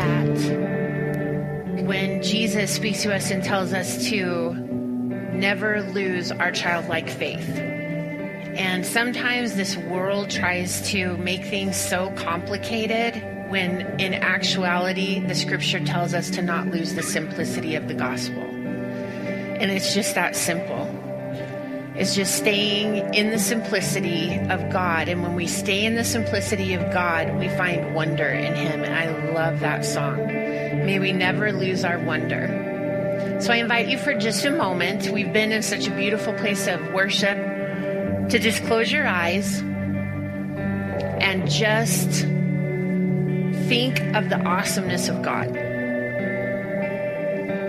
that when Jesus speaks to us and tells us to never lose our childlike faith. And sometimes this world tries to make things so complicated when in actuality the scripture tells us to not lose the simplicity of the gospel. And it's just that simple. It's just staying in the simplicity of God. And when we stay in the simplicity of God, we find wonder in Him. And I love that song. May we never lose our wonder. So I invite you for just a moment. We've been in such a beautiful place of worship to just close your eyes and just think of the awesomeness of God.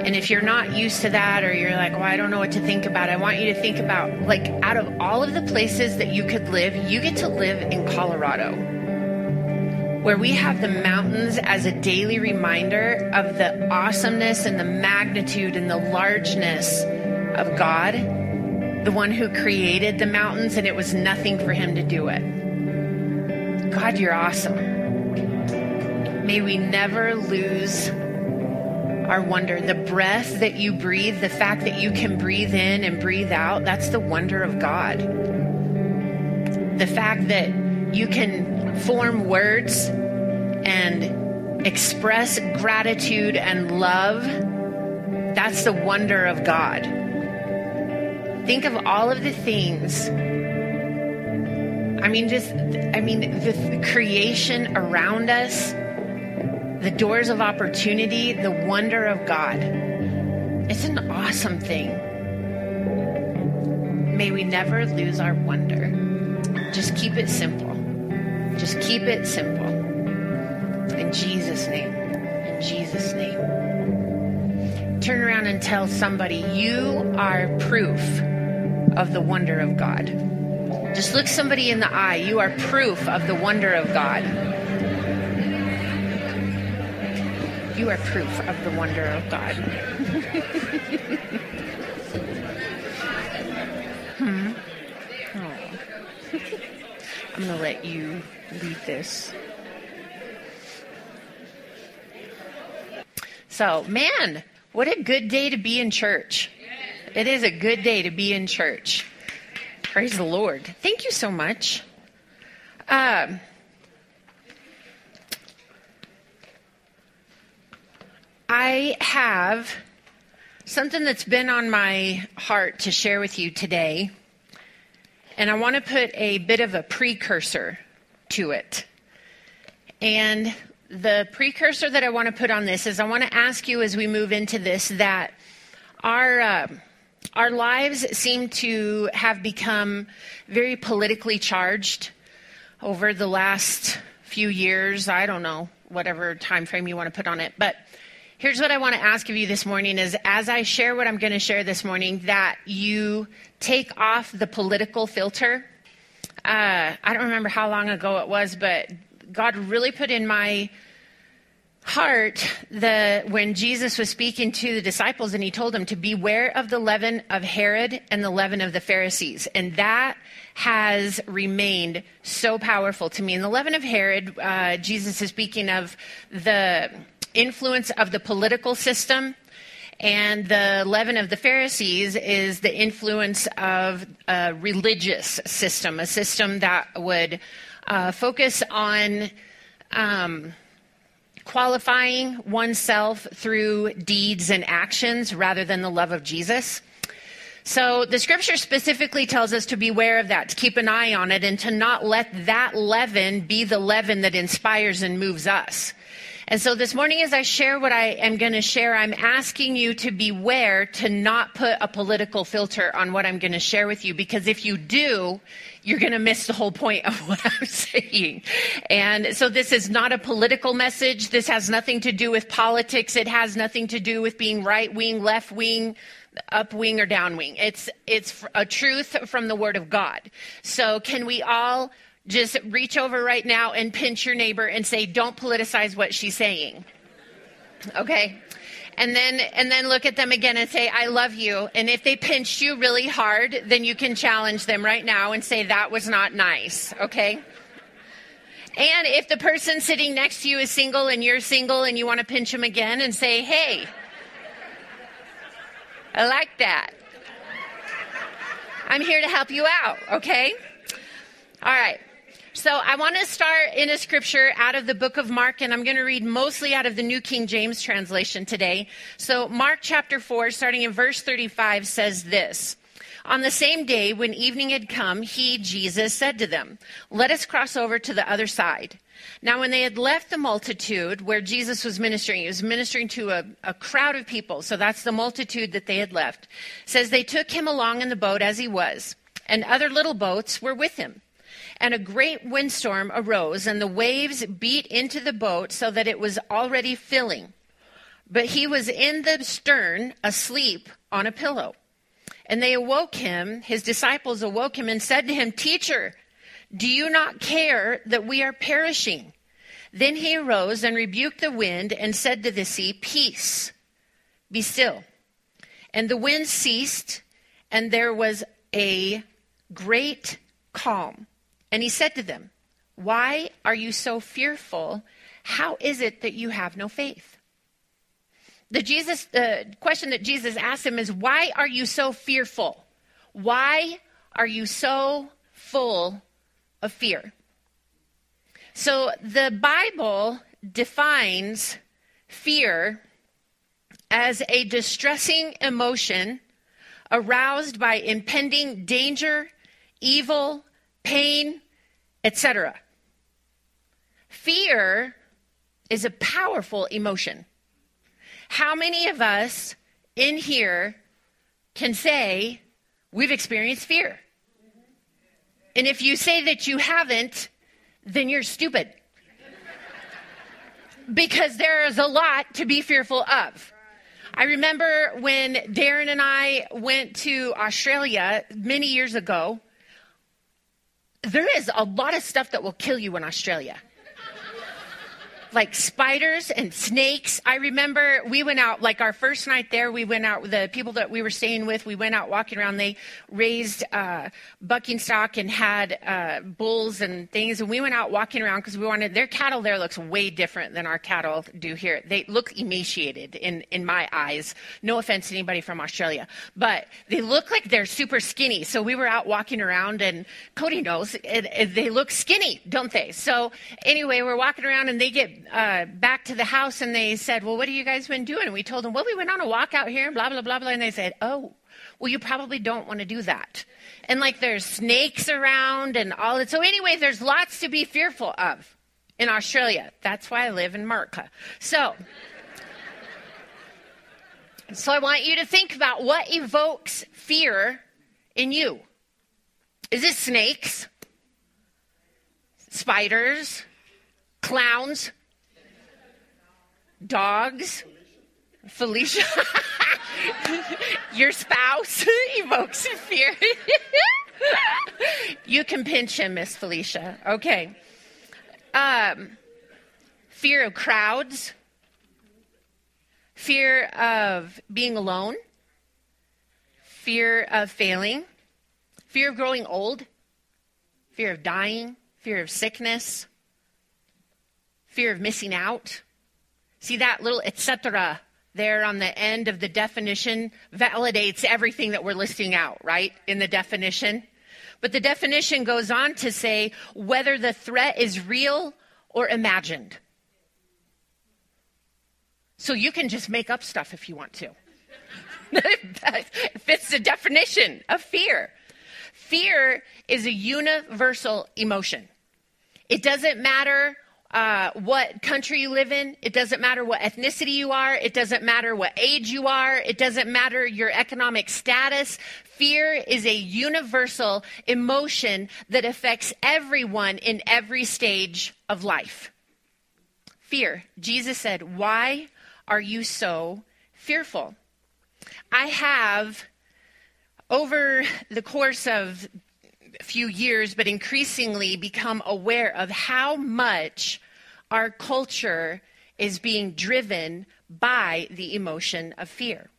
And if you're not used to that or you're like, well, I don't know what to think about, I want you to think about like out of all of the places that you could live, you get to live in Colorado, where we have the mountains as a daily reminder of the awesomeness and the magnitude and the largeness of God, the one who created the mountains, and it was nothing for him to do it. God, you're awesome. May we never lose our wonder. The breath that you breathe, the fact that you can breathe in and breathe out, that's the wonder of God. The fact that you can form words and express gratitude and love, that's the wonder of God. Think of all of the things. I mean, just, I mean, the creation around us the doors of opportunity, the wonder of God. It's an awesome thing. May we never lose our wonder. Just keep it simple. Just keep it simple. In Jesus' name. In Jesus' name. Turn around and tell somebody, you are proof of the wonder of God. Just look somebody in the eye. You are proof of the wonder of God. You are proof of the wonder of God. hmm. Oh. I'm going to let you lead this. So, man, what a good day to be in church. It is a good day to be in church. Praise the Lord. Thank you so much. Um, I have something that's been on my heart to share with you today, and I want to put a bit of a precursor to it. And the precursor that I want to put on this is I want to ask you as we move into this that our uh, our lives seem to have become very politically charged over the last few years. I don't know whatever time frame you want to put on it, but Here's what I want to ask of you this morning is as I share what I'm going to share this morning, that you take off the political filter. Uh, I don't remember how long ago it was, but God really put in my heart the when Jesus was speaking to the disciples and he told them to beware of the leaven of Herod and the leaven of the Pharisees. And that has remained so powerful to me. In the leaven of Herod, uh, Jesus is speaking of the influence of the political system. And the leaven of the Pharisees is the influence of a religious system, a system that would uh, focus on um, qualifying oneself through deeds and actions rather than the love of Jesus. So the scripture specifically tells us to beware of that, to keep an eye on it, and to not let that leaven be the leaven that inspires and moves us. And so this morning, as I share what I am going to share, I'm asking you to beware to not put a political filter on what I'm going to share with you, because if you do, you're going to miss the whole point of what I'm saying. And so this is not a political message. This has nothing to do with politics. It has nothing to do with being right wing, left wing, up wing or down wing. It's, it's a truth from the word of God. So can we all just reach over right now and pinch your neighbor and say, don't politicize what she's saying. Okay? And then, and then look at them again and say, I love you. And if they pinched you really hard, then you can challenge them right now and say, that was not nice. Okay? And if the person sitting next to you is single and you're single and you want to pinch them again and say, hey, I like that. I'm here to help you out, okay? All right. So I want to start in a scripture out of the book of Mark, and I'm going to read mostly out of the New King James translation today. So Mark chapter 4, starting in verse 35, says this. On the same day, when evening had come, he, Jesus, said to them, Let us cross over to the other side. Now, when they had left the multitude where Jesus was ministering, he was ministering to a, a, crowd of people. So that's the multitude that they had left. says they took him along in the boat as he was, and other little boats were with him. And a great windstorm arose, and the waves beat into the boat so that it was already filling. But he was in the stern, asleep on a pillow. And they awoke him, his disciples awoke him and said to him, Teacher, do you not care that we are perishing? Then he arose and rebuked the wind and said to the sea, Peace, be still. And the wind ceased, and there was a great calm. And he said to them, Why are you so fearful? How is it that you have no faith? The Jesus the question that Jesus asked him is, Why are you so fearful? Why are you so full of fear? So the Bible defines fear as a distressing emotion aroused by impending danger, evil, pain, etc. Fear is a powerful emotion. How many of us in here can say we've experienced fear? And if you say that you haven't, then you're stupid. because there is a lot to be fearful of. I remember when Darren and I went to Australia many years ago there is a lot of stuff that will kill you in Australia like spiders and snakes. I remember we went out, like our first night there, we went out with the people that we were staying with. We went out walking around. They raised uh, bucking stock and had uh, bulls and things. And we went out walking around because we wanted, their cattle there looks way different than our cattle do here. They look emaciated in, in my eyes. No offense to anybody from Australia, but they look like they're super skinny. So we were out walking around and Cody knows they look skinny, don't they? So anyway, we're walking around and they get uh, back to the house and they said, Well, what have you guys been doing? And we told them, Well, we went on a walk out here and blah, blah, blah, blah. And they said, Oh, well, you probably don't want to do that. And like there's snakes around and all that. So, anyway, there's lots to be fearful of in Australia. That's why I live in America. So, so I want you to think about what evokes fear in you. Is it snakes? Spiders? Clowns? Dogs, Felicia, your spouse evokes fear. you can pinch him, Miss Felicia. Okay. Um, fear of crowds, fear of being alone, fear of failing, fear of growing old, fear of dying, fear of sickness, fear of missing out See that little etc. there on the end of the definition validates everything that we're listing out, right? In the definition. But the definition goes on to say whether the threat is real or imagined. So you can just make up stuff if you want to. that fits the definition of fear. Fear is a universal emotion. It doesn't matter uh, what country you live in. It doesn't matter what ethnicity you are. It doesn't matter what age you are. It doesn't matter your economic status. Fear is a universal emotion that affects everyone in every stage of life. Fear. Jesus said, Why are you so fearful? I have, over the course of few years, but increasingly become aware of how much our culture is being driven by the emotion of fear.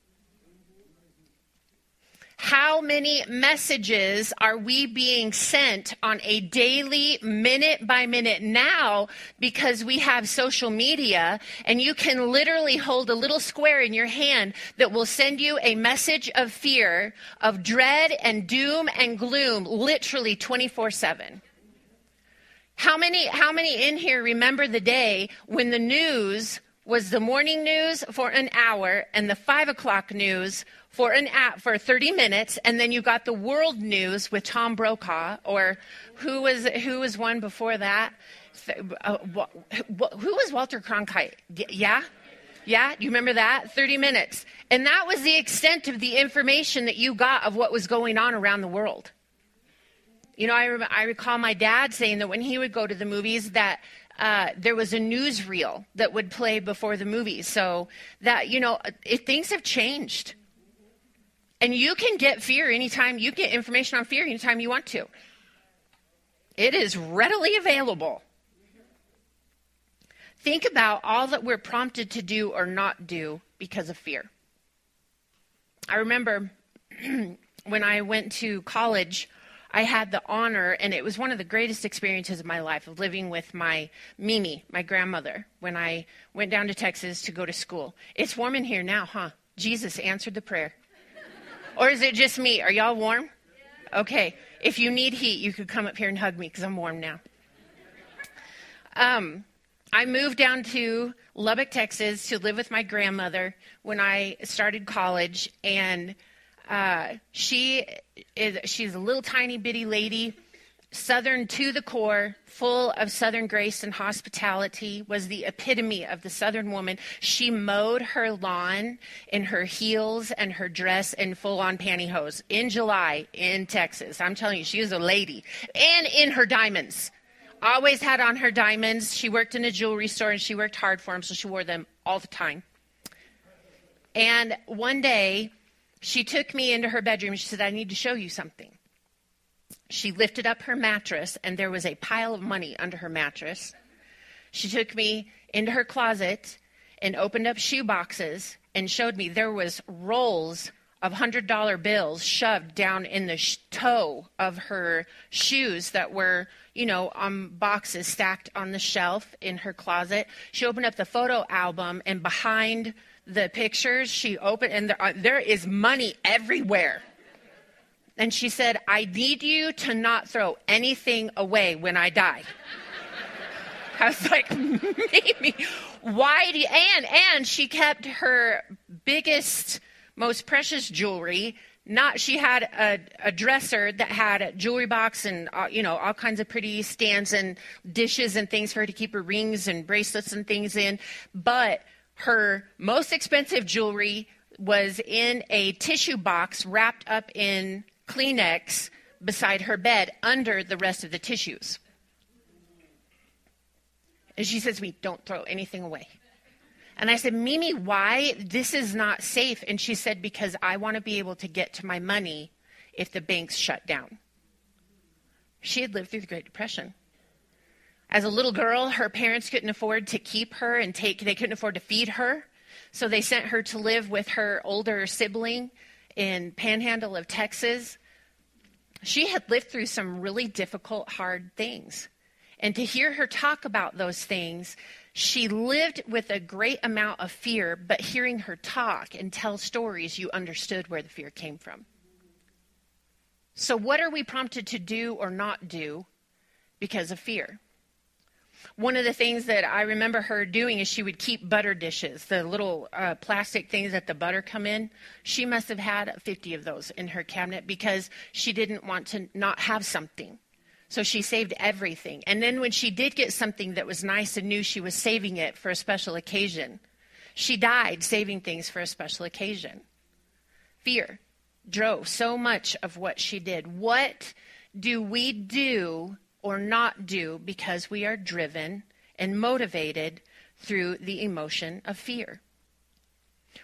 How many messages are we being sent on a daily, minute by minute now because we have social media and you can literally hold a little square in your hand that will send you a message of fear, of dread and doom and gloom literally 24 7. How many, how many in here remember the day when the news was the morning news for an hour and the five o'clock news for an app for 30 minutes, and then you got the world news with Tom Brokaw, or who was who was one before that? Uh, who was Walter Cronkite? Yeah, yeah, you remember that? 30 minutes, and that was the extent of the information that you got of what was going on around the world. You know, I, re- I recall my dad saying that when he would go to the movies, that uh, there was a newsreel that would play before the movie. So that, you know, if things have changed. And you can get fear anytime, you get information on fear anytime you want to. It is readily available. Think about all that we're prompted to do or not do because of fear. I remember when I went to college, I had the honor, and it was one of the greatest experiences of my life, of living with my Mimi, my grandmother, when I went down to Texas to go to school. It's warm in here now, huh? Jesus answered the prayer. Or is it just me? Are y'all warm? Okay. If you need heat, you could come up here and hug me because I'm warm now. Um, I moved down to Lubbock, Texas to live with my grandmother when I started college. And uh, she is, she's a little tiny bitty lady Southern to the core, full of Southern grace and hospitality, was the epitome of the Southern woman. She mowed her lawn in her heels and her dress and full on pantyhose in July in Texas. I'm telling you, she was a lady. And in her diamonds. Always had on her diamonds. She worked in a jewelry store and she worked hard for them, so she wore them all the time. And one day, she took me into her bedroom. She said, I need to show you something. She lifted up her mattress, and there was a pile of money under her mattress. She took me into her closet and opened up shoe boxes and showed me there was rolls of hundred dollar bills shoved down in the sh- toe of her shoes that were, you know, on boxes stacked on the shelf in her closet. She opened up the photo album, and behind the pictures, she opened, and there, uh, there is money everywhere. And she said, I need you to not throw anything away when I die. I was like, maybe. Why do you, and, and she kept her biggest, most precious jewelry. Not, she had a, a dresser that had a jewelry box and, uh, you know, all kinds of pretty stands and dishes and things for her to keep her rings and bracelets and things in. But her most expensive jewelry was in a tissue box wrapped up in Kleenex beside her bed under the rest of the tissues. And she says We Don't throw anything away. And I said, Mimi, why? This is not safe. And she said, Because I want to be able to get to my money if the banks shut down. She had lived through the Great Depression. As a little girl, her parents couldn't afford to keep her and take, they couldn't afford to feed her. So they sent her to live with her older sibling in Panhandle of Texas she had lived through some really difficult, hard things. And to hear her talk about those things, she lived with a great amount of fear, but hearing her talk and tell stories, you understood where the fear came from. So, what are we prompted to do or not do because of fear? One of the things that I remember her doing is she would keep butter dishes, the little uh, plastic things that the butter come in. She must have had 50 of those in her cabinet because she didn't want to not have something. So she saved everything. And then when she did get something that was nice and knew she was saving it for a special occasion, she died saving things for a special occasion. Fear drove so much of what she did. What do we do or not do because we are driven and motivated through the emotion of fear.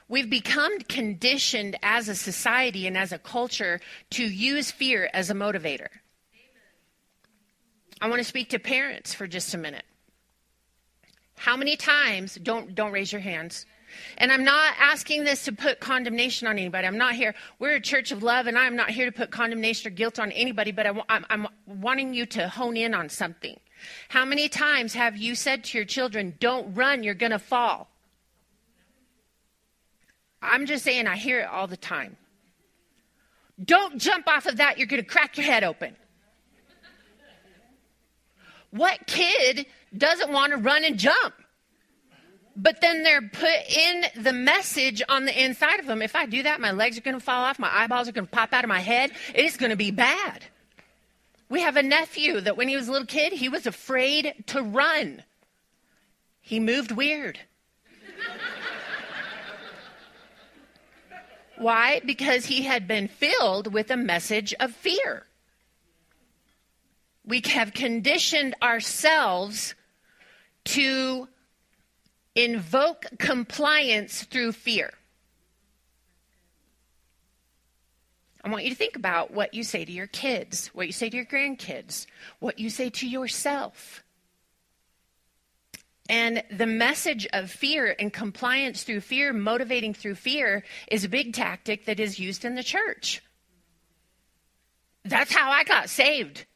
We've become conditioned as a society and as a culture to use fear as a motivator. I want to speak to parents for just a minute. How many times, don't, don't raise your hands, And I'm not asking this to put condemnation on anybody. I'm not here. We're a church of love, and I'm not here to put condemnation or guilt on anybody, but I'm, I'm wanting you to hone in on something. How many times have you said to your children, Don't run, you're going to fall? I'm just saying, I hear it all the time. Don't jump off of that, you're going to crack your head open. What kid doesn't want to run and jump? But then they're put in the message on the inside of them. If I do that, my legs are going to fall off, my eyeballs are going to pop out of my head. It is going to be bad. We have a nephew that when he was a little kid, he was afraid to run. He moved weird. Why? Because he had been filled with a message of fear. We have conditioned ourselves to invoke compliance through fear. I want you to think about what you say to your kids, what you say to your grandkids, what you say to yourself. And the message of fear and compliance through fear, motivating through fear, is a big tactic that is used in the church. That's how I got saved.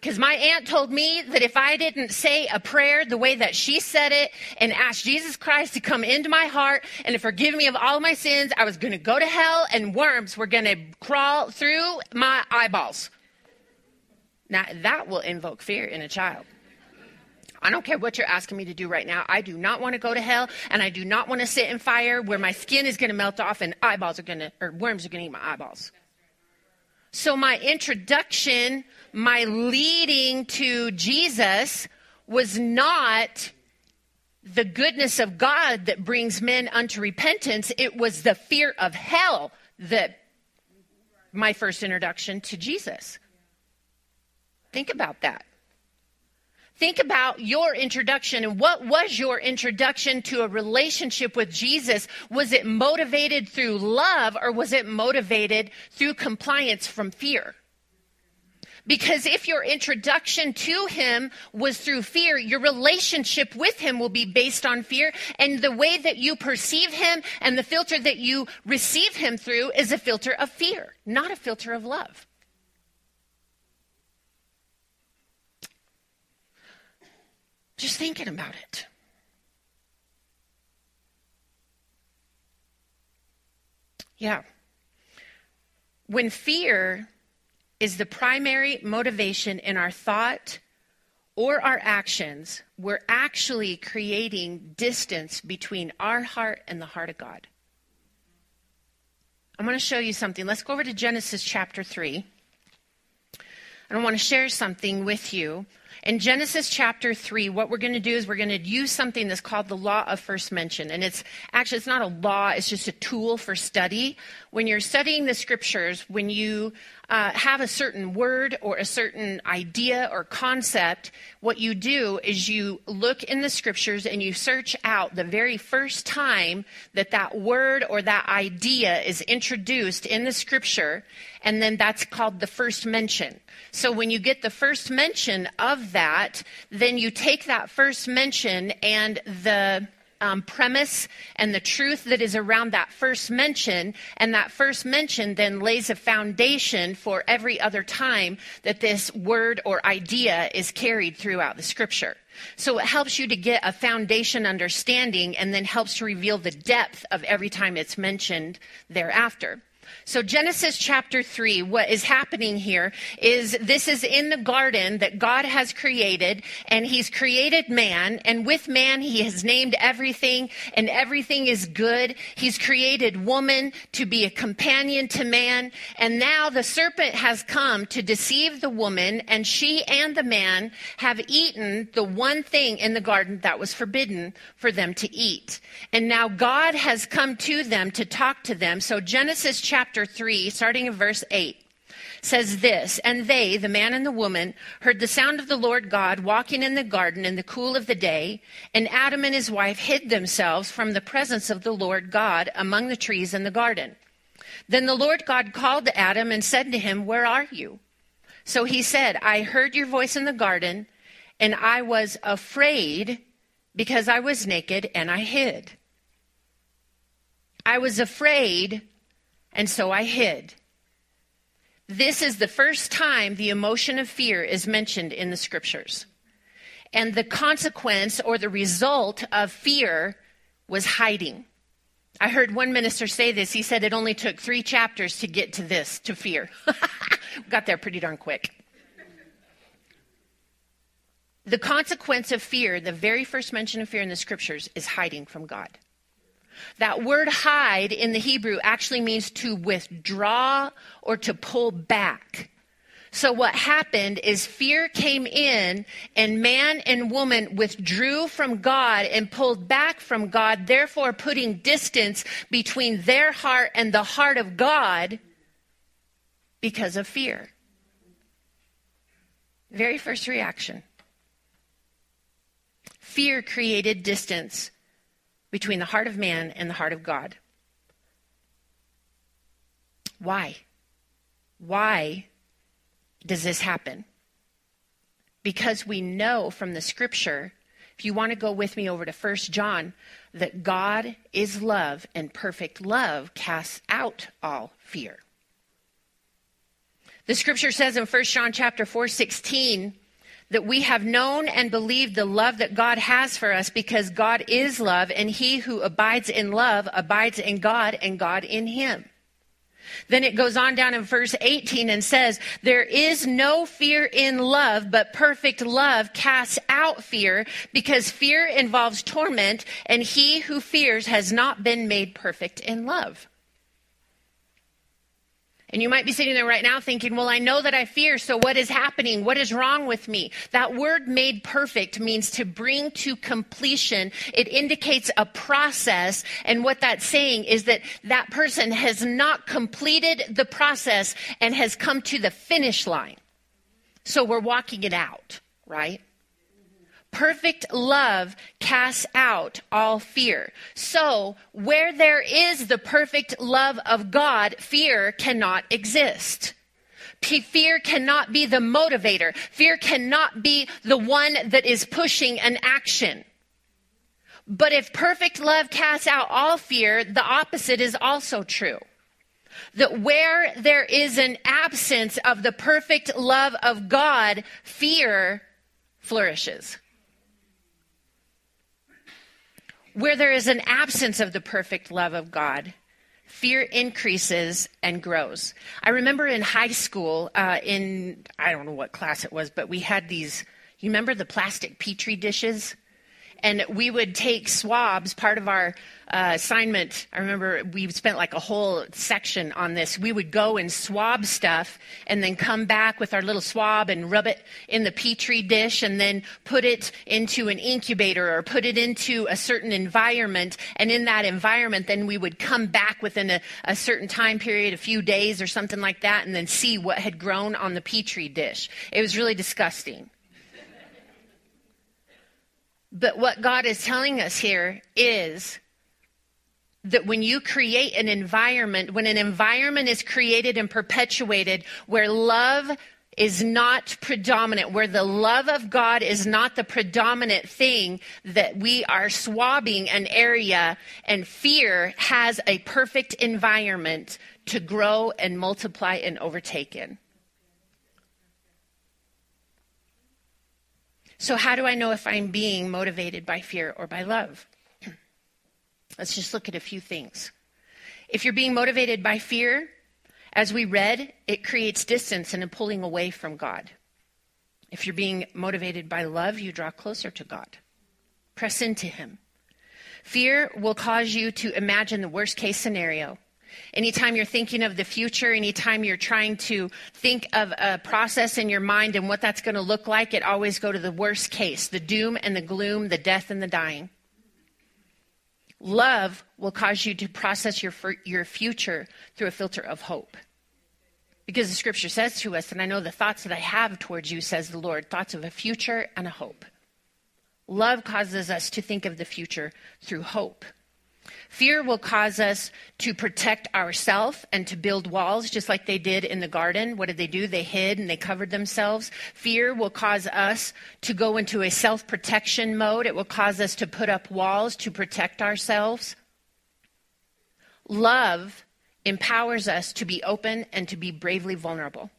Because my aunt told me that if I didn't say a prayer the way that she said it and ask Jesus Christ to come into my heart and to forgive me of all my sins, I was going to go to hell and worms were going to crawl through my eyeballs. Now, that will invoke fear in a child. I don't care what you're asking me to do right now. I do not want to go to hell, and I do not want to sit in fire where my skin is going to melt off and eyeballs are going to, or worms are going to eat my eyeballs. So, my introduction, my leading to Jesus was not the goodness of God that brings men unto repentance. It was the fear of hell that my first introduction to Jesus. Think about that. Think about your introduction and what was your introduction to a relationship with Jesus? Was it motivated through love or was it motivated through compliance from fear? Because if your introduction to him was through fear, your relationship with him will be based on fear. And the way that you perceive him and the filter that you receive him through is a filter of fear, not a filter of love. Just thinking about it. Yeah. When fear is the primary motivation in our thought or our actions, we're actually creating distance between our heart and the heart of God. I'm going to show you something. Let's go over to Genesis chapter 3. And I want to share something with you in Genesis chapter 3, what we're going to do is we're going to use something that's called the law of first mention. And it's actually, it's not a law, it's just a tool for study. When you're studying the scriptures, when you uh, have a certain word or a certain idea or concept, what you do is you look in the scriptures and you search out the very first time that that word or that idea is introduced in the scripture, and then that's called the first mention. So when you get the first mention of that, then you take that first mention and the um, premise and the truth that is around that first mention, and that first mention then lays a foundation for every other time that this word or idea is carried throughout the scripture. So it helps you to get a foundation understanding and then helps to reveal the depth of every time it's mentioned thereafter. So, Genesis chapter 3, what is happening here is this is in the garden that God has created, and He's created man, and with man He has named everything, and everything is good. He's created woman to be a companion to man, and now the serpent has come to deceive the woman, and she and the man have eaten the one thing in the garden that was forbidden for them to eat. And now God has come to them to talk to them. So, Genesis chapter chapter 3, starting in verse 8 says this And they, the man and the woman, heard the sound of the Lord God walking in the garden in the cool of the day, and Adam and his wife hid themselves from the presence of the Lord God among the trees in the garden. Then the Lord God called to Adam and said to him, Where are you? So he said, I heard your voice in the garden, and I was afraid because I was naked and I hid. I was afraid, and so I hid. This is the first time the emotion of fear is mentioned in the scriptures. And the consequence or the result of fear was hiding. I heard one minister say this. He said it only took three chapters to get to this, to fear. Got there pretty darn quick. The consequence of fear, the very first mention of fear in the scriptures, is hiding from God. That word hide in the Hebrew actually means to withdraw or to pull back. So what happened is fear came in and man and woman withdrew from God and pulled back from God, therefore putting distance between their heart and the heart of God because of fear. Very first reaction. Fear created distance between the heart of man and the heart of God. Why? Why does this happen? Because we know from the scripture, if you want to go with me over to 1 John, that God is love and perfect love casts out all fear. The scripture says in 1 John chapter 4 16 that we have known and believed the love that God has for us because God is love and he who abides in love abides in God and God in him. Then it goes on down in verse 18 and says, There is no fear in love, but perfect love casts out fear because fear involves torment, and he who fears has not been made perfect in love. And you might be sitting there right now thinking, well, I know that I fear, so what is happening? What is wrong with me? That word made perfect means to bring to completion. It indicates a process. And what that's saying is that that person has not completed the process and has come to the finish line. So we're walking it out, right? Perfect love casts out all fear. So, where there is the perfect love of God, fear cannot exist. Fear cannot be the motivator. Fear cannot be the one that is pushing an action. But if perfect love casts out all fear, the opposite is also true. That where there is an absence of the perfect love of God, fear flourishes. Where there is an absence of the perfect love of God, fear increases and grows. I remember in high school, uh, in I don't know what class it was, but we had these. You remember the plastic petri dishes? And we would take swabs. Part of our uh, assignment, I remember we spent like a whole section on this. We would go and swab stuff and then come back with our little swab and rub it in the petri dish and then put it into an incubator or put it into a certain environment. And in that environment, then we would come back within a, a certain time period, a few days or something like that, and then see what had grown on the petri dish. It was really disgusting. But what God is telling us here is that when you create an environment, when an environment is created and perpetuated where love is not predominant, where the love of God is not the predominant thing, that we are swabbing an area and fear has a perfect environment to grow and multiply and overtake in. So, how do I know if I'm being motivated by fear or by love? Let's just look at a few things. If you're being motivated by fear, as we read, it creates distance and a pulling away from God. If you're being motivated by love, you draw closer to God. Press into Him. Fear will cause you to imagine the worst case scenario Anytime you're thinking of the future, anytime you're trying to think of a process in your mind and what that's going to look like, it always go to the worst case, the doom and the gloom, the death and the dying. Love will cause you to process your, your future through a filter of hope. Because the scripture says to us, and I know the thoughts that I have towards you, says the Lord, thoughts of a future and a hope. Love causes us to think of the future through hope. Fear will cause us to protect ourselves and to build walls, just like they did in the garden. What did they do? They hid and they covered themselves. Fear will cause us to go into a self protection mode. It will cause us to put up walls to protect ourselves. Love empowers us to be open and to be bravely vulnerable.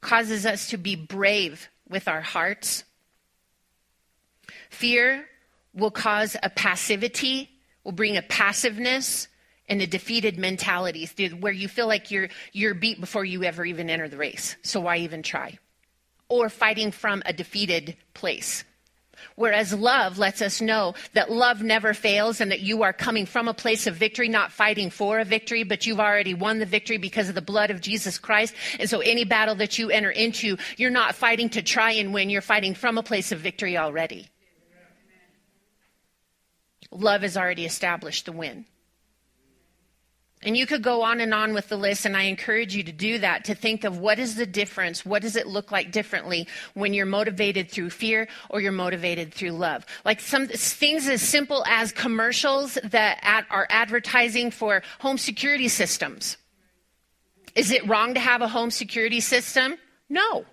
Causes us to be brave with our hearts. Fear will cause a passivity, will bring a passiveness and a defeated mentality where you feel like you're you're beat before you ever even enter the race. So why even try? Or fighting from a defeated place. Whereas love lets us know that love never fails and that you are coming from a place of victory, not fighting for a victory, but you've already won the victory because of the blood of Jesus Christ. And so any battle that you enter into, you're not fighting to try and win, you're fighting from a place of victory already. Love has already established the win. And you could go on and on with the list, and I encourage you to do that, to think of what is the difference? What does it look like differently when you're motivated through fear or you're motivated through love? Like some things as simple as commercials that are advertising for home security systems. Is it wrong to have a home security system? No.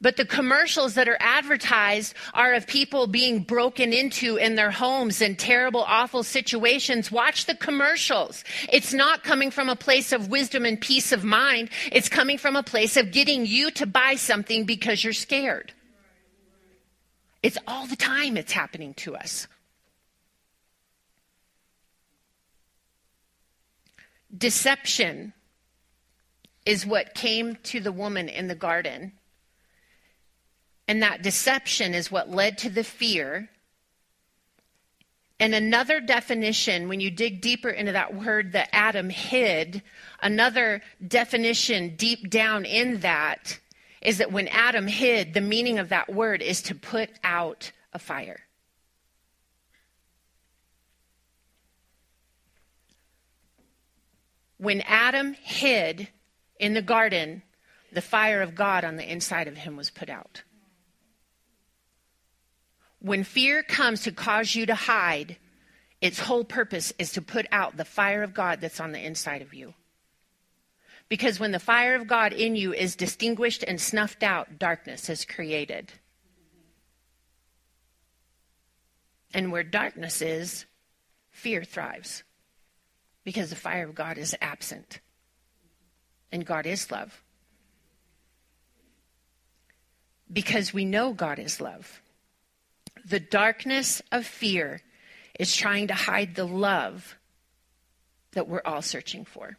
But the commercials that are advertised are of people being broken into in their homes in terrible, awful situations. Watch the commercials. It's not coming from a place of wisdom and peace of mind. It's coming from a place of getting you to buy something because you're scared. It's all the time it's happening to us. Deception is what came to the woman in the garden and that deception is what led to the fear. And another definition, when you dig deeper into that word that Adam hid, another definition deep down in that is that when Adam hid, the meaning of that word is to put out a fire. When Adam hid in the garden, the fire of God on the inside of him was put out. When fear comes to cause you to hide, its whole purpose is to put out the fire of God that's on the inside of you. Because when the fire of God in you is distinguished and snuffed out, darkness is created. And where darkness is, fear thrives. Because the fire of God is absent. And God is love. Because we know God is love. The darkness of fear is trying to hide the love that we're all searching for.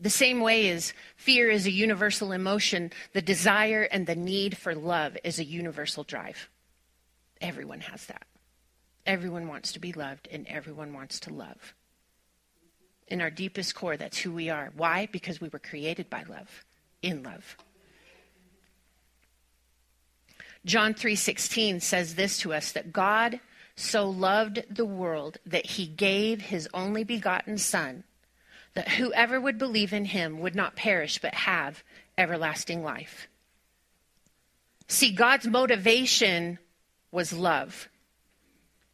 The same way as fear is a universal emotion, the desire and the need for love is a universal drive. Everyone has that. Everyone wants to be loved and everyone wants to love. In our deepest core, that's who we are. Why? Because we were created by love, in love. John 3:16 says this to us that God so loved the world that he gave his only begotten son that whoever would believe in him would not perish but have everlasting life. See, God's motivation was love.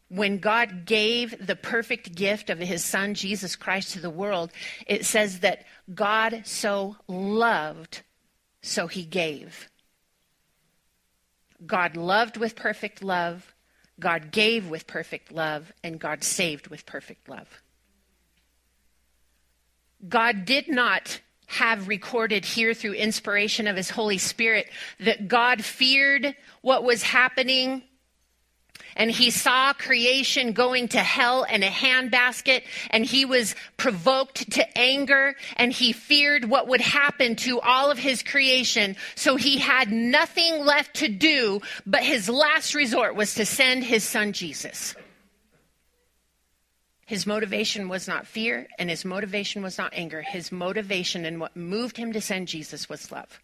When God gave the perfect gift of his son Jesus Christ to the world, it says that God so loved, so he gave. God loved with perfect love, God gave with perfect love, and God saved with perfect love. God did not have recorded here through inspiration of his Holy Spirit that God feared what was happening and he saw creation going to hell in a handbasket and he was provoked to anger and he feared what would happen to all of his creation. So he had nothing left to do, but his last resort was to send his son Jesus. His motivation was not fear and his motivation was not anger. His motivation and what moved him to send Jesus was love.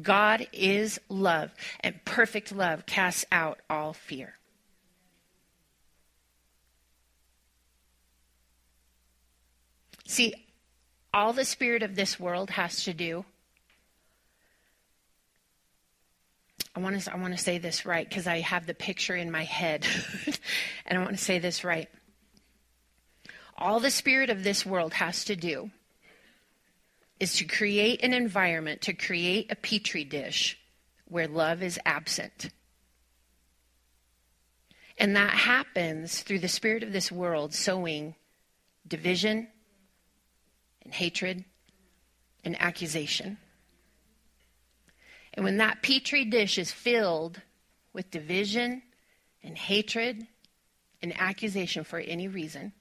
God is love, and perfect love casts out all fear. See, all the spirit of this world has to do. I want to, I want to say this right because I have the picture in my head. and I want to say this right. All the spirit of this world has to do is to create an environment, to create a petri dish where love is absent. And that happens through the spirit of this world sowing division and hatred and accusation. And when that petri dish is filled with division and hatred and accusation for any reason,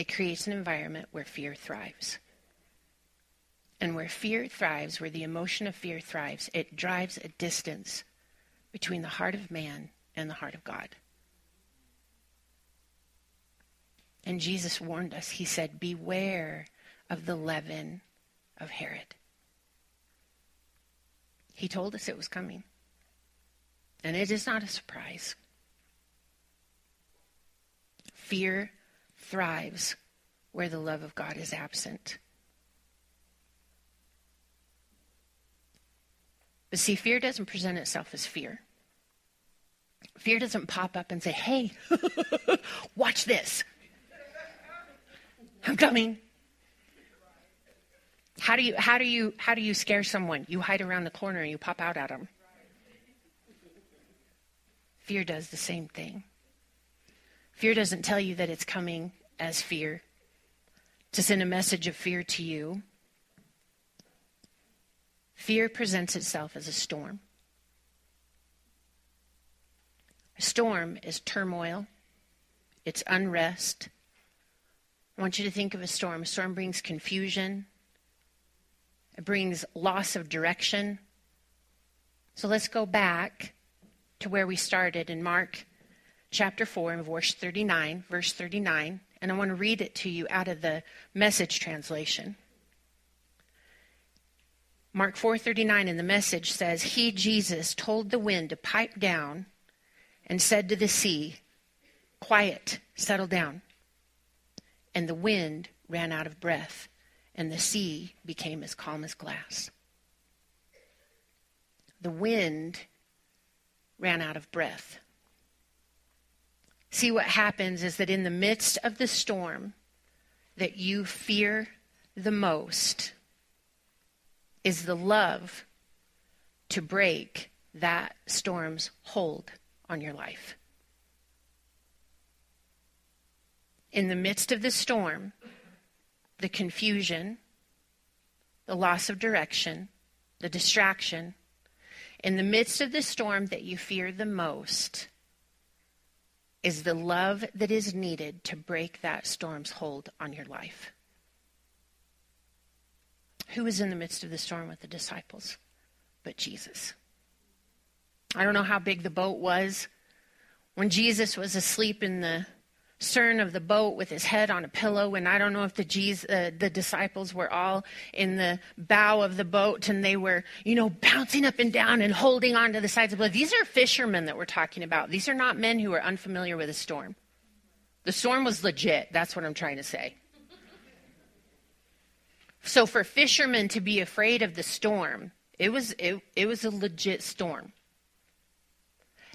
it creates an environment where fear thrives. And where fear thrives, where the emotion of fear thrives, it drives a distance between the heart of man and the heart of God. And Jesus warned us. He said, Beware of the leaven of Herod. He told us it was coming. And it is not a surprise. Fear thrives where the love of God is absent. But see, fear doesn't present itself as fear. Fear doesn't pop up and say, hey, watch this. I'm coming. How do you how do you how do you scare someone? You hide around the corner and you pop out at them. Fear does the same thing. Fear doesn't tell you that it's coming as fear to send a message of fear to you. Fear presents itself as a storm. A storm is turmoil, it's unrest. I want you to think of a storm. A storm brings confusion, it brings loss of direction. So let's go back to where we started in Mark chapter 4 and verse 39, verse 39, and I want to read it to you out of the message translation. Mark 4:39 in the message says, "He Jesus told the wind to pipe down and said to the sea, "Quiet, settle down." And the wind ran out of breath, and the sea became as calm as glass. The wind ran out of breath. See what happens is that in the midst of the storm that you fear the most, is the love to break that storm's hold on your life. In the midst of the storm, the confusion, the loss of direction, the distraction, in the midst of the storm that you fear the most, is the love that is needed to break that storm's hold on your life. Who was in the midst of the storm with the disciples? But Jesus. I don't know how big the boat was. When Jesus was asleep in the stern of the boat with his head on a pillow, and I don't know if the, Jesus, uh, the disciples were all in the bow of the boat and they were, you know, bouncing up and down and holding on to the sides of the boat. These are fishermen that we're talking about. These are not men who are unfamiliar with a storm. The storm was legit. That's what I'm trying to say. So for fishermen to be afraid of the storm, it was it, it was a legit storm.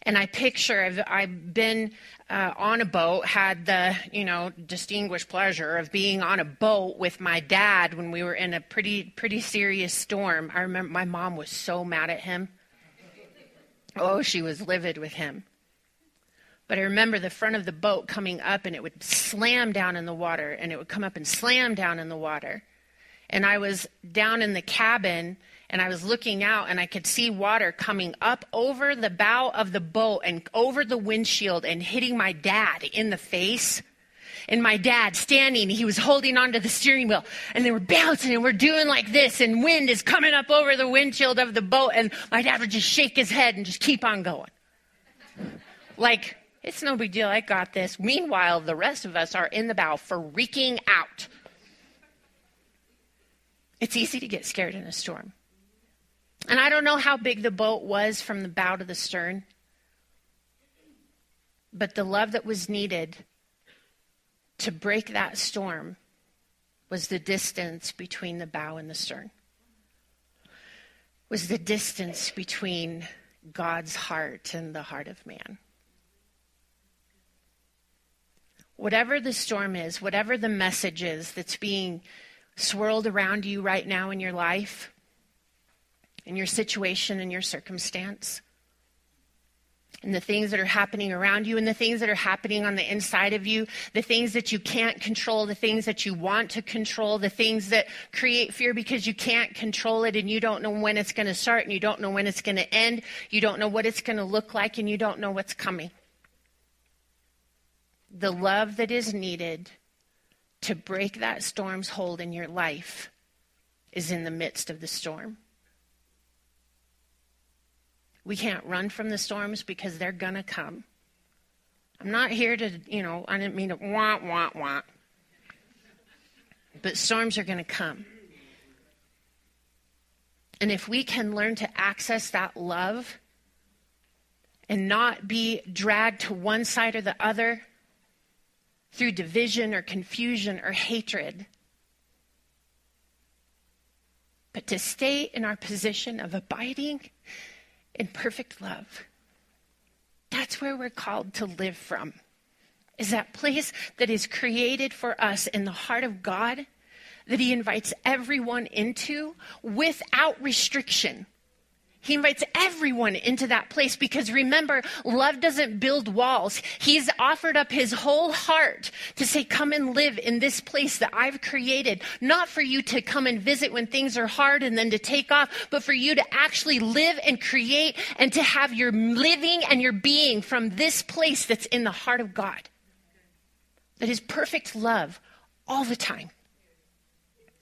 And I picture I've, I've been uh, on a boat, had the you know distinguished pleasure of being on a boat with my dad when we were in a pretty pretty serious storm. I remember my mom was so mad at him. Oh, she was livid with him. But I remember the front of the boat coming up and it would slam down in the water and it would come up and slam down in the water and I was down in the cabin and I was looking out and I could see water coming up over the bow of the boat and over the windshield and hitting my dad in the face. And my dad standing, he was holding onto the steering wheel and they were bouncing and we're doing like this and wind is coming up over the windshield of the boat and my dad would just shake his head and just keep on going. Like, it's no big deal. I got this. Meanwhile, the rest of us are in the bow freaking out. It's easy to get scared in a storm. And I don't know how big the boat was from the bow to the stern, but the love that was needed to break that storm was the distance between the bow and the stern. Was the distance between God's heart and the heart of man. Whatever the storm is, whatever the message is that's being swirled around you right now in your life, in your situation, and your circumstance. and the things that are happening around you and the things that are happening on the inside of you, the things that you can't control, the things that you want to control, the things that create fear because you can't control it and you don't know when it's going to start and you don't know when it's going to end. You don't know what it's going to look like and you don't know what's coming. The love that is needed to break that storm's hold in your life is in the midst of the storm. We can't run from the storms because they're going to come. I'm not here to, you know, I didn't mean to want, want, want. But storms are going to come. And if we can learn to access that love and not be dragged to one side or the other through division or confusion or hatred, but to stay in our position of abiding in perfect love. That's where we're called to live from. Is that place that is created for us in the heart of God that He invites everyone into without restriction. He invites everyone into that place because remember, love doesn't build walls. He's offered up his whole heart to say, come and live in this place that I've created. Not for you to come and visit when things are hard and then to take off, but for you to actually live and create and to have your living and your being from this place that's in the heart of God. That is perfect love all the time.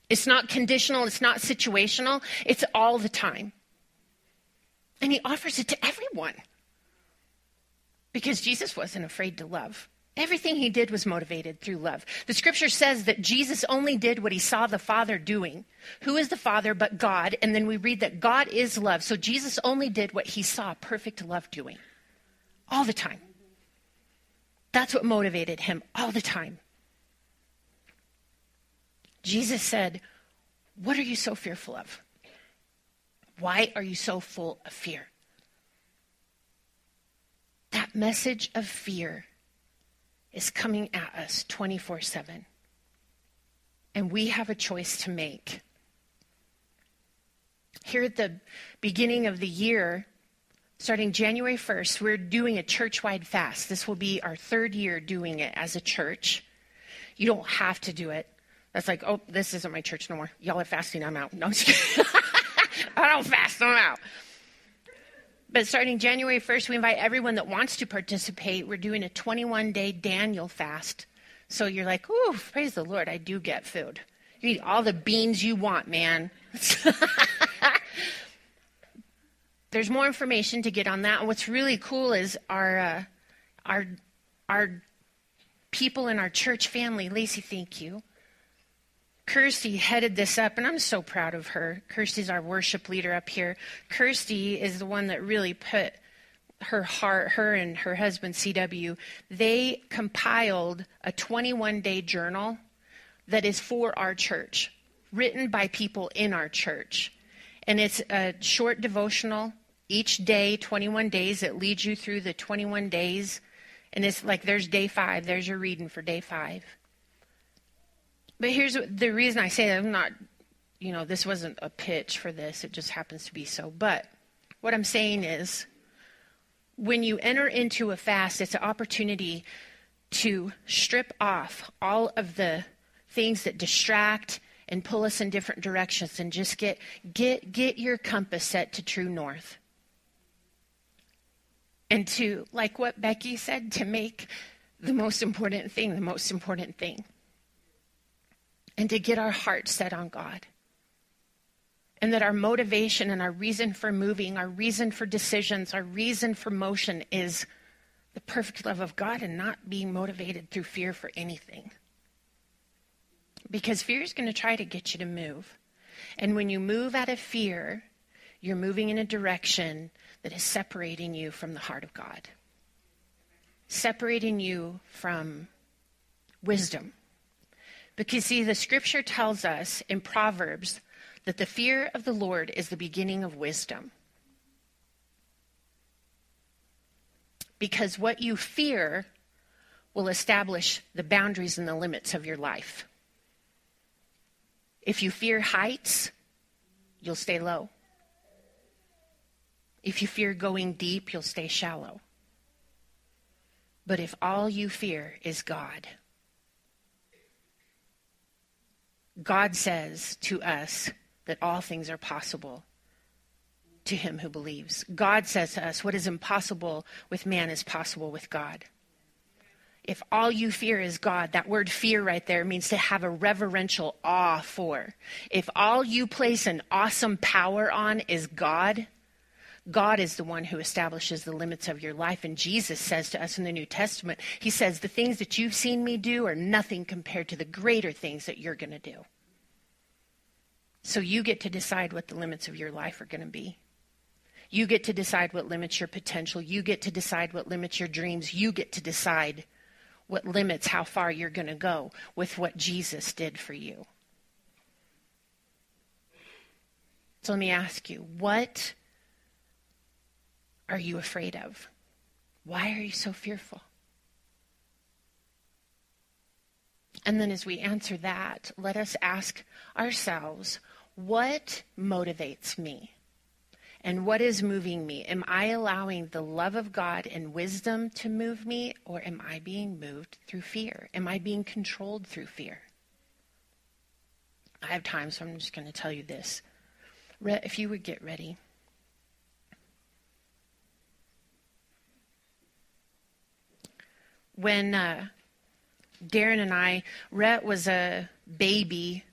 It's not conditional, it's not situational, it's all the time. And he offers it to everyone. Because Jesus wasn't afraid to love. Everything he did was motivated through love. The scripture says that Jesus only did what he saw the Father doing. Who is the Father but God? And then we read that God is love. So Jesus only did what he saw perfect love doing. All the time. That's what motivated him all the time. Jesus said, What are you so fearful of? Why are you so full of fear? That message of fear is coming at us 24 7. And we have a choice to make. Here at the beginning of the year, starting January 1st, we're doing a church wide fast. This will be our third year doing it as a church. You don't have to do it. That's like, oh, this isn't my church no more. Y'all are fasting, I'm out. No, I'm I don't fast them out. But starting January 1st, we invite everyone that wants to participate. We're doing a 21 day Daniel fast. So you're like, ooh, praise the Lord, I do get food. You eat all the beans you want, man. There's more information to get on that. What's really cool is our, uh, our, our people in our church family, Lacey, thank you Kirsty headed this up, and I'm so proud of her. Kirsty's our worship leader up here. Kirsty is the one that really put her heart, her and her husband, CW, they compiled a 21 day journal that is for our church, written by people in our church. And it's a short devotional each day, 21 days. It leads you through the 21 days. And it's like there's day five, there's your reading for day five. But here's the reason I say that I'm not, you know, this wasn't a pitch for this. It just happens to be so. But what I'm saying is, when you enter into a fast, it's an opportunity to strip off all of the things that distract and pull us in different directions and just get get get your compass set to true north. And to like what Becky said to make the most important thing the most important thing and to get our heart set on God. And that our motivation and our reason for moving, our reason for decisions, our reason for motion is the perfect love of God and not being motivated through fear for anything. Because fear is going to try to get you to move. And when you move out of fear, you're moving in a direction that is separating you from the heart of God, separating you from wisdom because, see, the scripture tells us in Proverbs that the fear of the Lord is the beginning of wisdom. Because what you fear will establish the boundaries and the limits of your life. If you fear heights, you'll stay low. If you fear going deep, you'll stay shallow. But if all you fear is God, God says to us that all things are possible to him who believes. God says to us, what is impossible with man is possible with God. If all you fear is God, that word fear right there means to have a reverential awe for. If all you place an awesome power on is God, God is the one who establishes the limits of your life. And Jesus says to us in the New Testament, He says, The things that you've seen me do are nothing compared to the greater things that you're going to do. So you get to decide what the limits of your life are going to be. You get to decide what limits your potential. You get to decide what limits your dreams. You get to decide what limits how far you're going to go with what Jesus did for you. So let me ask you, what are you afraid of? Why are you so fearful? And then as we answer that, let us ask ourselves, what motivates me? And what is moving me? Am I allowing the love of God and wisdom to move me, or am I being moved through fear? Am I being controlled through fear? I have time, so I'm just going to tell you this. If you would get ready. When uh, Darren and I, Rhett was a baby,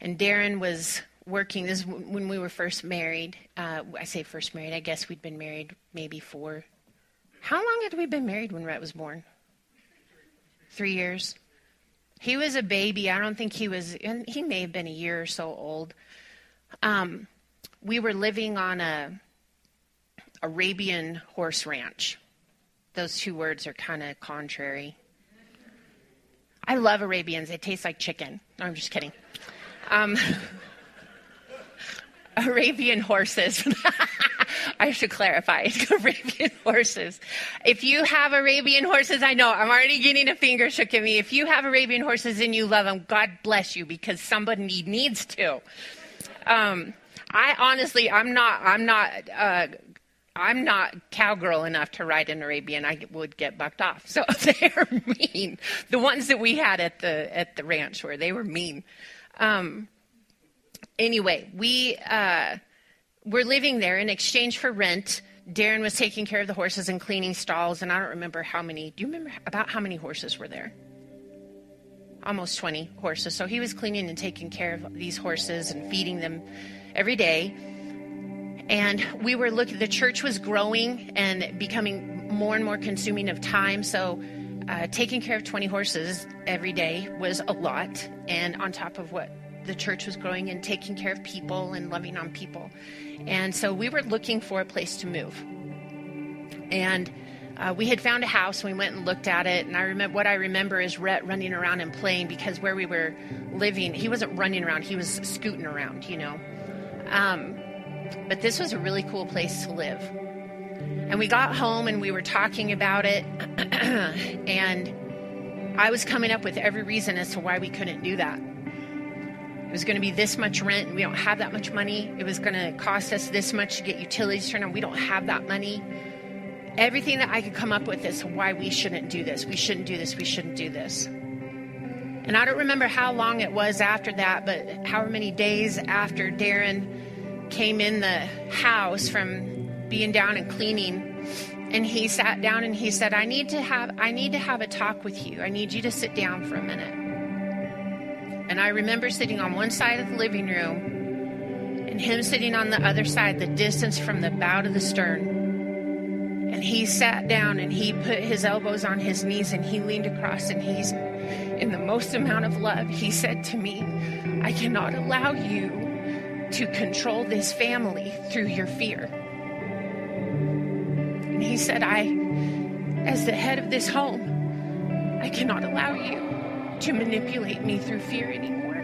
and Darren was working. This is when we were first married. Uh, I say first married. I guess we'd been married maybe four. How long had we been married when Rhett was born? Three years. He was a baby. I don't think he was. He may have been a year or so old. Um, we were living on a Arabian horse ranch. Those two words are kind of contrary. I love Arabians. They taste like chicken. No, I'm just kidding. Um, Arabian horses. I should clarify. Arabian horses. If you have Arabian horses, I know I'm already getting a finger shook at me. If you have Arabian horses and you love them, God bless you because somebody needs to. Um, I honestly, I'm not, I'm not, uh, I'm not cowgirl enough to ride an Arabian. I would get bucked off. So they're mean. The ones that we had at the at the ranch where they were mean. Um, anyway, we uh, were living there in exchange for rent. Darren was taking care of the horses and cleaning stalls, and I don't remember how many. Do you remember about how many horses were there? Almost 20 horses. So he was cleaning and taking care of these horses and feeding them every day. And we were looking, the church was growing and becoming more and more consuming of time. So uh, taking care of 20 horses every day was a lot. And on top of what the church was growing and taking care of people and loving on people. And so we were looking for a place to move. And uh, we had found a house and we went and looked at it. And I remember what I remember is Rhett running around and playing because where we were living, he wasn't running around, he was scooting around, you know. Um, but this was a really cool place to live. And we got home and we were talking about it. and I was coming up with every reason as to why we couldn't do that It was going to be this much rent and we don't have that much money. It was going to cost us this much to get utilities turned on. We don't have that money. Everything that I could come up with is why we shouldn't do this. We shouldn't do this. We shouldn't do this. And I don't remember how long it was after that, but however many days after Darren came in the house from being down and cleaning and he sat down and he said, I need to have I need to have a talk with you. I need you to sit down for a minute. And I remember sitting on one side of the living room and him sitting on the other side, the distance from the bow to the stern. And he sat down and he put his elbows on his knees and he leaned across and he's, in the most amount of love, he said to me, I cannot allow you to control this family through your fear. And he said, I, as the head of this home, I cannot allow you to manipulate me through fear anymore.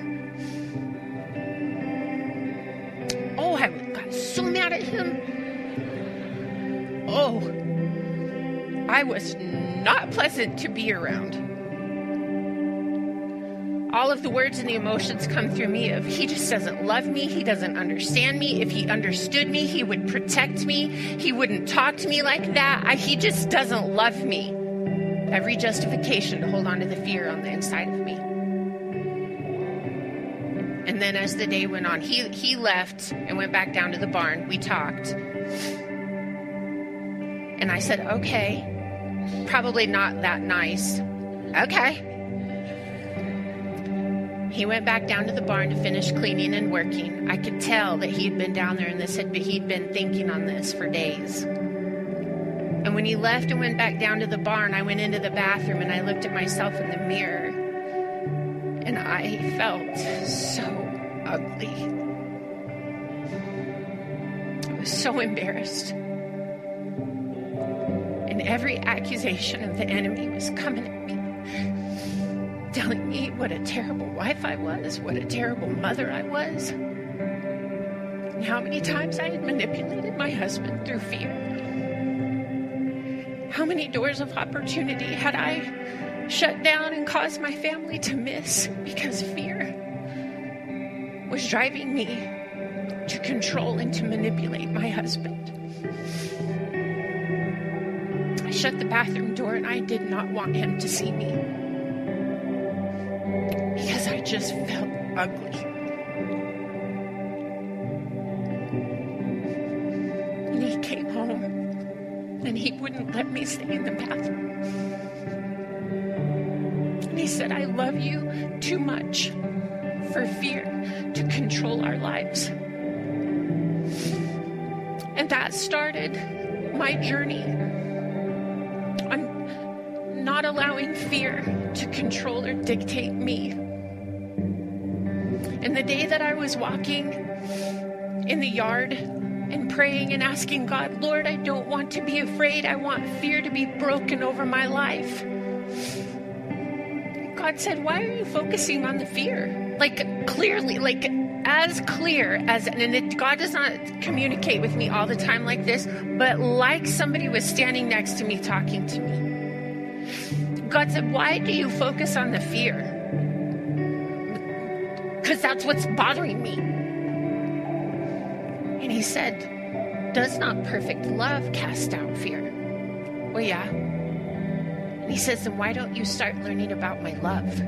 Oh, I got so mad at him. Oh, I was not pleasant to be around. All of the words and the emotions come through me of he just doesn't love me, he doesn't understand me. If he understood me, he would protect me. He wouldn't talk to me like that. I, he just doesn't love me. every justification to hold on to the fear on the inside of me. And then as the day went on, he, he left and went back down to the barn. We talked. And I said, okay, probably not that nice. Okay. He went back down to the barn to finish cleaning and working. I could tell that he'd been down there and this had been, he'd been thinking on this for days. And when he left and went back down to the barn, I went into the bathroom and I looked at myself in the mirror. And I felt so ugly. I was so embarrassed. And every accusation of the enemy was coming at me telling me what a terrible wife I was, what a terrible mother I was, and how many times I had manipulated my husband through fear. How many doors of opportunity had I shut down and caused my family to miss because fear was driving me to control and to manipulate my husband. I shut the bathroom door and I did not want him to see me just felt ugly. And he came home and he wouldn't let me stay in the bathroom. And he said, I love you too much for fear to control our lives. And that started my journey on not allowing fear to control or dictate me. And the day that I was walking in the yard and praying and asking God, Lord, I don't want to be afraid. I want fear to be broken over my life. God said, Why are you focusing on the fear? Like, clearly, like, as clear as, and it, God does not communicate with me all the time like this, but like somebody was standing next to me talking to me. God said, Why do you focus on the fear? Because that's what's bothering me. And he said, Does not perfect love cast out fear? Well, yeah. And he says, Then why don't you start learning about my love?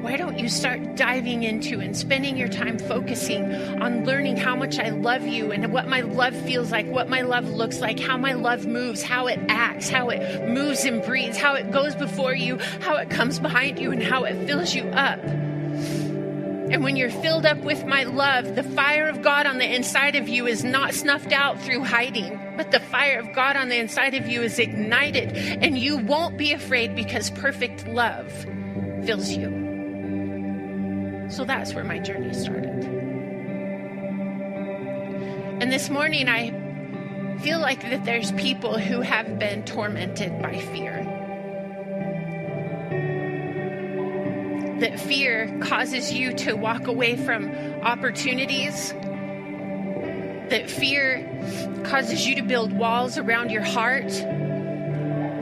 Why don't you start diving into and spending your time focusing on learning how much I love you and what my love feels like, what my love looks like, how my love moves, how it acts, how it moves and breathes, how it goes before you, how it comes behind you, and how it fills you up? And when you're filled up with my love, the fire of God on the inside of you is not snuffed out through hiding, but the fire of God on the inside of you is ignited, and you won't be afraid because perfect love fills you. So that's where my journey started. And this morning, I feel like that there's people who have been tormented by fear. That fear causes you to walk away from opportunities, that fear causes you to build walls around your heart,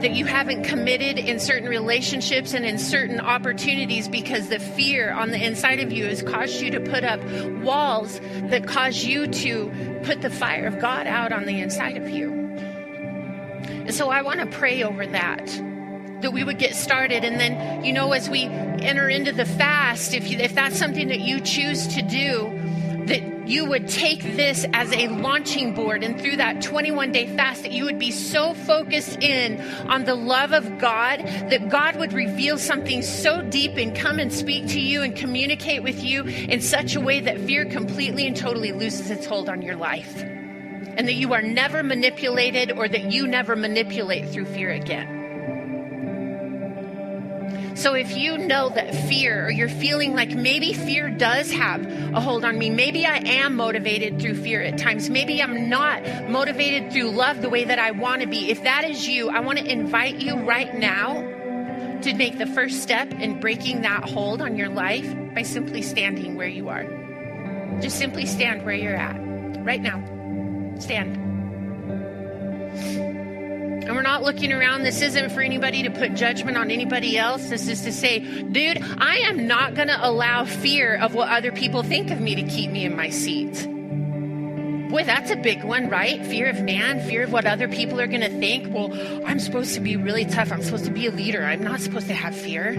that you haven't committed in certain relationships and in certain opportunities because the fear on the inside of you has caused you to put up walls that cause you to put the fire of God out on the inside of you. And so I want to pray over that that we would get started. And then, you know, as we enter into the fast, if, you, if that's something that you choose to do, that you would take this as a launching board and through that 21 day fast that you would be so focused in on the love of God that God would reveal something so deep and come and speak to you and communicate with you in such a way that fear completely and totally loses its hold on your life. And that you are never manipulated or that you never manipulate through fear again. So if you know that fear, or you're feeling like maybe fear does have a hold on me, maybe I am motivated through fear at times, maybe I'm not motivated through love the way that I want to be. If that is you, I want to invite you right now to make the first step in breaking that hold on your life by simply standing where you are. Just simply stand where you're at right now. Stand. And we're not looking around. This isn't for anybody to put judgment on anybody else. This is to say, dude, I am not going to allow fear of what other people think of me to keep me in my seat. Boy, that's a big one, right? Fear of man, fear of what other people are going to think. Well, I'm supposed to be really tough. I'm supposed to be a leader. I'm not supposed to have fear.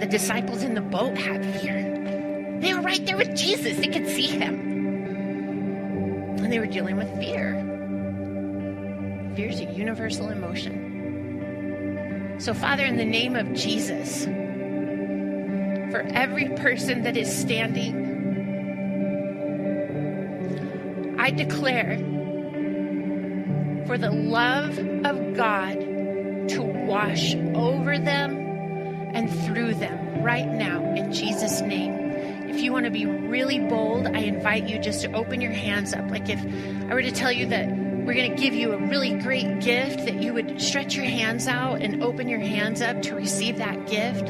The disciples in the boat had fear. They were right there with Jesus, they could see him. And they were dealing with fear. Is a universal emotion. So, Father, in the name of Jesus, for every person that is standing, I declare for the love of God to wash over them and through them right now in Jesus' name. If you want to be really bold, I invite you just to open your hands up. Like if I were to tell you that we're going to give you a really great gift, that you would stretch your hands out and open your hands up to receive that gift.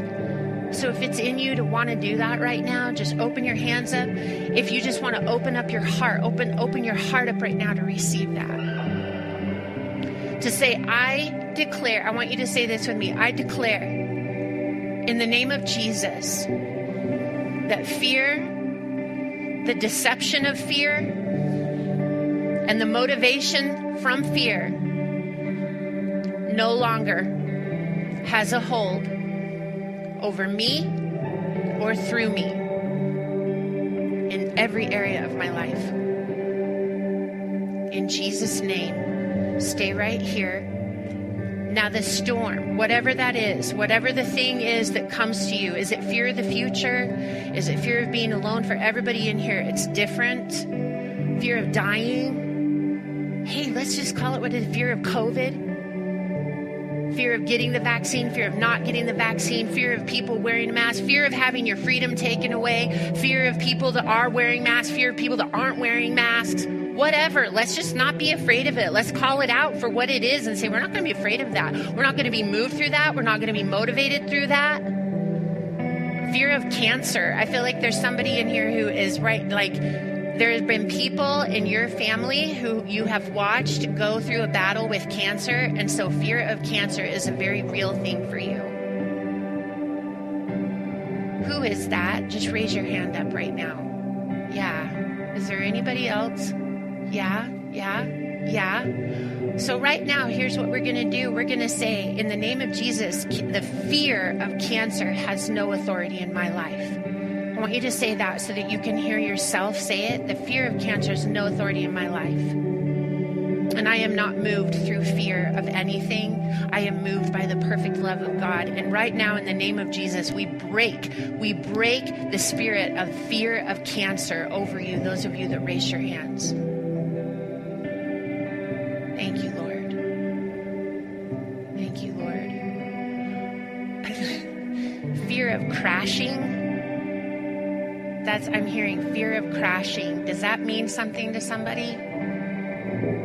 So if it's in you to want to do that right now, just open your hands up. If you just want to open up your heart, open open your heart up right now to receive that. To say I declare, I want you to say this with me. I declare in the name of Jesus that fear, the deception of fear, and the motivation from fear no longer has a hold over me or through me in every area of my life. In Jesus' name, stay right here. Now, the storm, whatever that is, whatever the thing is that comes to you, is it fear of the future? Is it fear of being alone for everybody in here? It's different. Fear of dying. Hey, let's just call it what it is fear of COVID fear of getting the vaccine, fear of not getting the vaccine, fear of people wearing a mask, fear of having your freedom taken away, fear of people that are wearing masks, fear of people that aren't wearing masks, whatever. Let's just not be afraid of it. Let's call it out for what it is and say, we're not going to be afraid of that. We're not going to be moved through that. We're not going to be motivated through that. Fear of cancer. I feel like there's somebody in here who is right, like, there have been people in your family who you have watched go through a battle with cancer, and so fear of cancer is a very real thing for you. Who is that? Just raise your hand up right now. Yeah. Is there anybody else? Yeah, yeah, yeah. So, right now, here's what we're going to do. We're going to say, in the name of Jesus, the fear of cancer has no authority in my life. I want you to say that so that you can hear yourself say it. The fear of cancer has no authority in my life. And I am not moved through fear of anything. I am moved by the perfect love of God. And right now, in the name of Jesus, we break, we break the spirit of fear of cancer over you, those of you that raise your hands. Thank you, Lord. Thank you, Lord. fear of crashing that's I'm hearing fear of crashing. Does that mean something to somebody?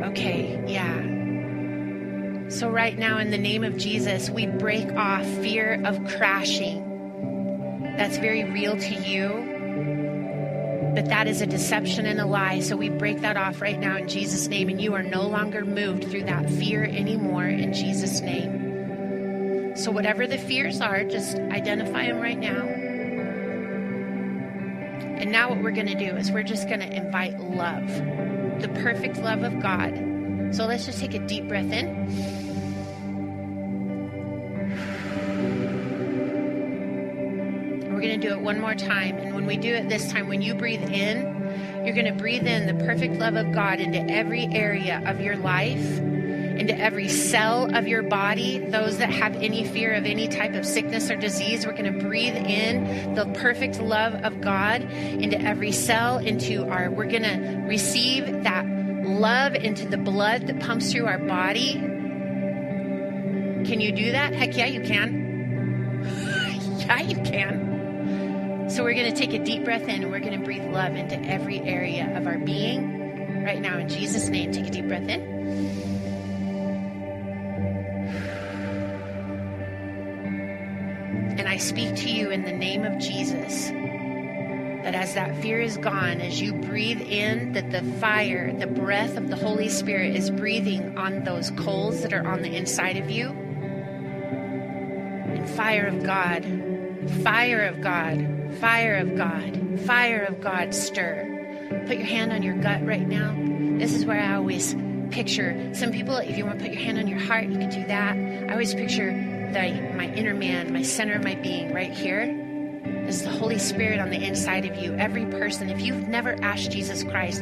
Okay, yeah. So right now in the name of Jesus, we break off fear of crashing. That's very real to you. But that is a deception and a lie. So we break that off right now in Jesus' name. And you are no longer moved through that fear anymore in Jesus' name. So, whatever the fears are, just identify them right now. And now, what we're going to do is we're just going to invite love, the perfect love of God. So let's just take a deep breath in. We're going to do it one more time. And when we do it this time, when you breathe in, you're going to breathe in the perfect love of God into every area of your life into every cell of your body. Those that have any fear of any type of sickness or disease, we're going to breathe in the perfect love of God into every cell, into our, we're going to receive that love into the blood that pumps through our body. Can you do that? Heck yeah, you can. yeah, you can. So we're going to take a deep breath in and we're going to breathe love into every area of our being. Right now, in Jesus' name, take a deep breath in. I speak to you in the name of Jesus that as that fear is gone, as you breathe in, that the fire, the breath of the Holy Spirit is breathing on those coals that are on the inside of you. And fire of God, fire of God, fire of God, fire of God stir. put your hand on your gut right now. This is where I always picture some people, if you want to put your hand on your heart, you can do that. I always picture the, my inner man, my center of my being right here is the Holy Spirit on the inside of you. Every person, if you've never asked Jesus Christ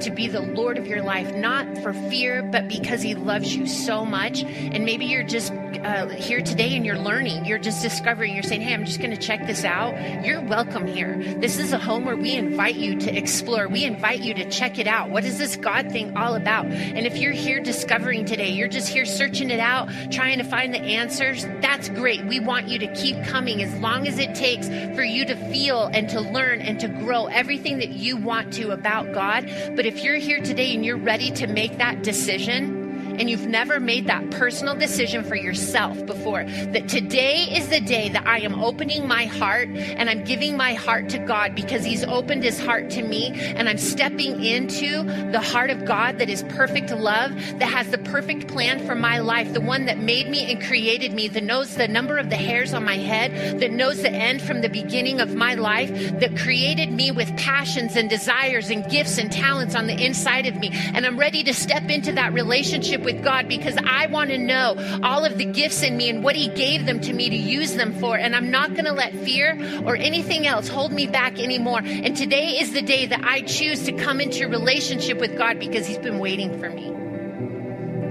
to be the Lord of your life, not for fear, but because He loves you so much, and maybe you're just uh, here today and you're learning, you're just discovering, you're saying, hey, I'm just going to check this out, you're welcome here. This is a home where we invite you to explore. We invite you to check it out. What is this God thing all about? And if you're here discovering today, you're just here searching it out, trying to find the answers, that's great. We want you to keep coming as long as it takes for you to feel and to learn and to grow everything that you want to about God. But if you're here today and you're ready to make that decision, and you've never made that personal decision for yourself before, that today is the day that I am opening my heart and I'm giving my heart to God because He's opened His heart to me and I'm stepping into the heart of God that is perfect love, that has the perfect plan for my life, the one that made me and created me, that knows the number of the hairs on my head, that knows the end from the beginning of my life, that created me with passions and desires and gifts and talents on the inside of me. And I'm ready to step into that relationship with God because I want to know all of the gifts in me and what He gave them to me to use them for. And I'm not going to let fear or anything else hold me back anymore. And today is the day that I choose to come into relationship with God because He's been waiting for me.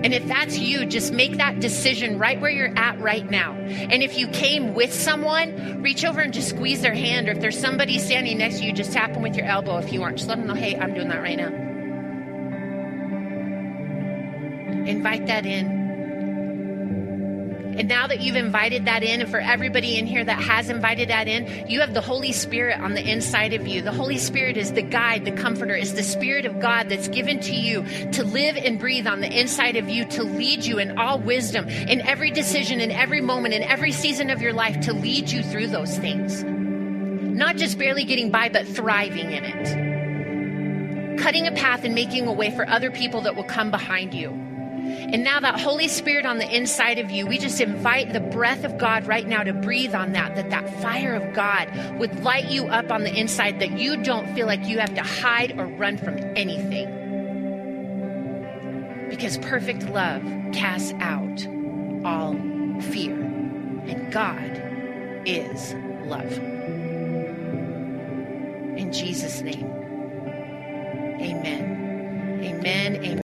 And if that's you, just make that decision right where you're at right now. And if you came with someone, reach over and just squeeze their hand. Or if there's somebody standing next to you, just tap them with your elbow if you aren't. Just let them know, hey, I'm doing that right now. Invite that in. And now that you've invited that in, and for everybody in here that has invited that in, you have the Holy Spirit on the inside of you. The Holy Spirit is the guide, the comforter, is the Spirit of God that's given to you to live and breathe on the inside of you, to lead you in all wisdom, in every decision, in every moment, in every season of your life, to lead you through those things. Not just barely getting by, but thriving in it. Cutting a path and making a way for other people that will come behind you. And now that Holy Spirit on the inside of you, we just invite the breath of God right now to breathe on that, that that fire of God would light you up on the inside, that you don't feel like you have to hide or run from anything. Because perfect love casts out all fear. And God is love. In Jesus' name, amen. Amen. Amen.